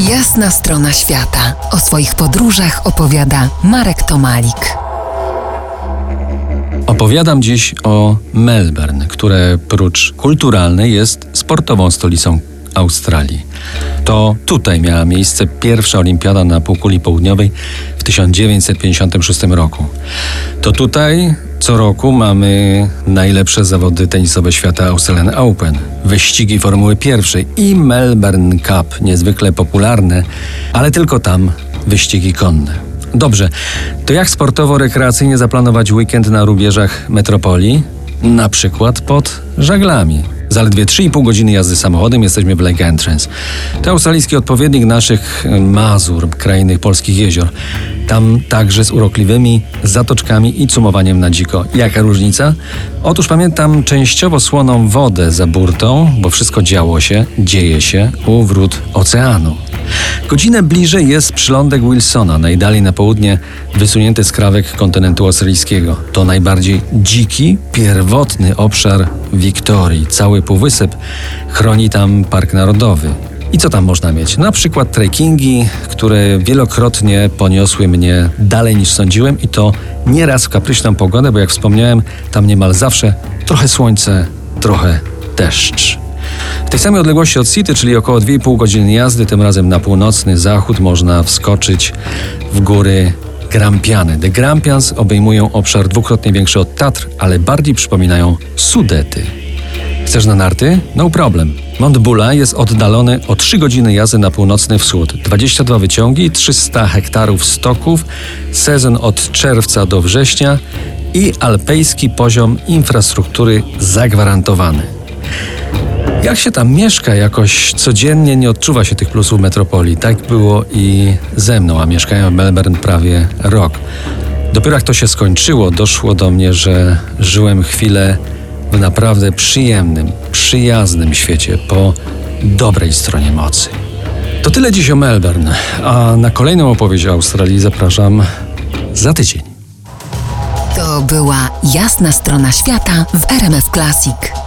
Jasna strona świata. O swoich podróżach opowiada Marek Tomalik. Opowiadam dziś o Melbourne, które prócz kulturalnej jest sportową stolicą Australii. To tutaj miała miejsce pierwsza olimpiada na półkuli południowej w 1956 roku. To tutaj co roku mamy najlepsze zawody tenisowe świata Australian Open, wyścigi Formuły Pierwszej i Melbourne Cup, niezwykle popularne, ale tylko tam wyścigi konne. Dobrze, to jak sportowo-rekreacyjnie zaplanować weekend na rubieżach metropolii? Na przykład pod żaglami. Zaledwie 3,5 godziny jazdy samochodem jesteśmy w Lake Entrance. To australijski odpowiednik naszych Mazur, krainy polskich jezior. Tam także z urokliwymi zatoczkami i cumowaniem na dziko. Jaka różnica? Otóż pamiętam częściowo słoną wodę za burtą, bo wszystko działo się, dzieje się u wrót oceanu. Godzinę bliżej jest przylądek Wilsona, najdalej na południe wysunięty skrawek kontynentu australijskiego. To najbardziej dziki, pierwotny obszar Wiktorii. Cały półwysep chroni tam Park Narodowy. I co tam można mieć? Na przykład trekkingi, które wielokrotnie poniosły mnie dalej niż sądziłem i to nieraz w kapryśną pogodę, bo jak wspomniałem, tam niemal zawsze trochę słońce, trochę deszcz. W tej samej odległości od City, czyli około 2,5 godziny jazdy, tym razem na północny zachód, można wskoczyć w góry Grampiany. The Grampians obejmują obszar dwukrotnie większy od Tatr, ale bardziej przypominają Sudety. Chcesz na narty? No problem. Mont Bula jest oddalony o 3 godziny jazdy na północny wschód. 22 wyciągi, 300 hektarów stoków, sezon od czerwca do września i alpejski poziom infrastruktury zagwarantowany. Jak się tam mieszka, jakoś codziennie nie odczuwa się tych plusów metropolii. Tak było i ze mną, a mieszkałem w Melbourne prawie rok. Dopiero jak to się skończyło, doszło do mnie, że żyłem chwilę w naprawdę przyjemnym, przyjaznym świecie po dobrej stronie mocy. To tyle dziś o Melbourne, a na kolejną opowieść o Australii zapraszam za tydzień. To była jasna strona świata w RMF Classic.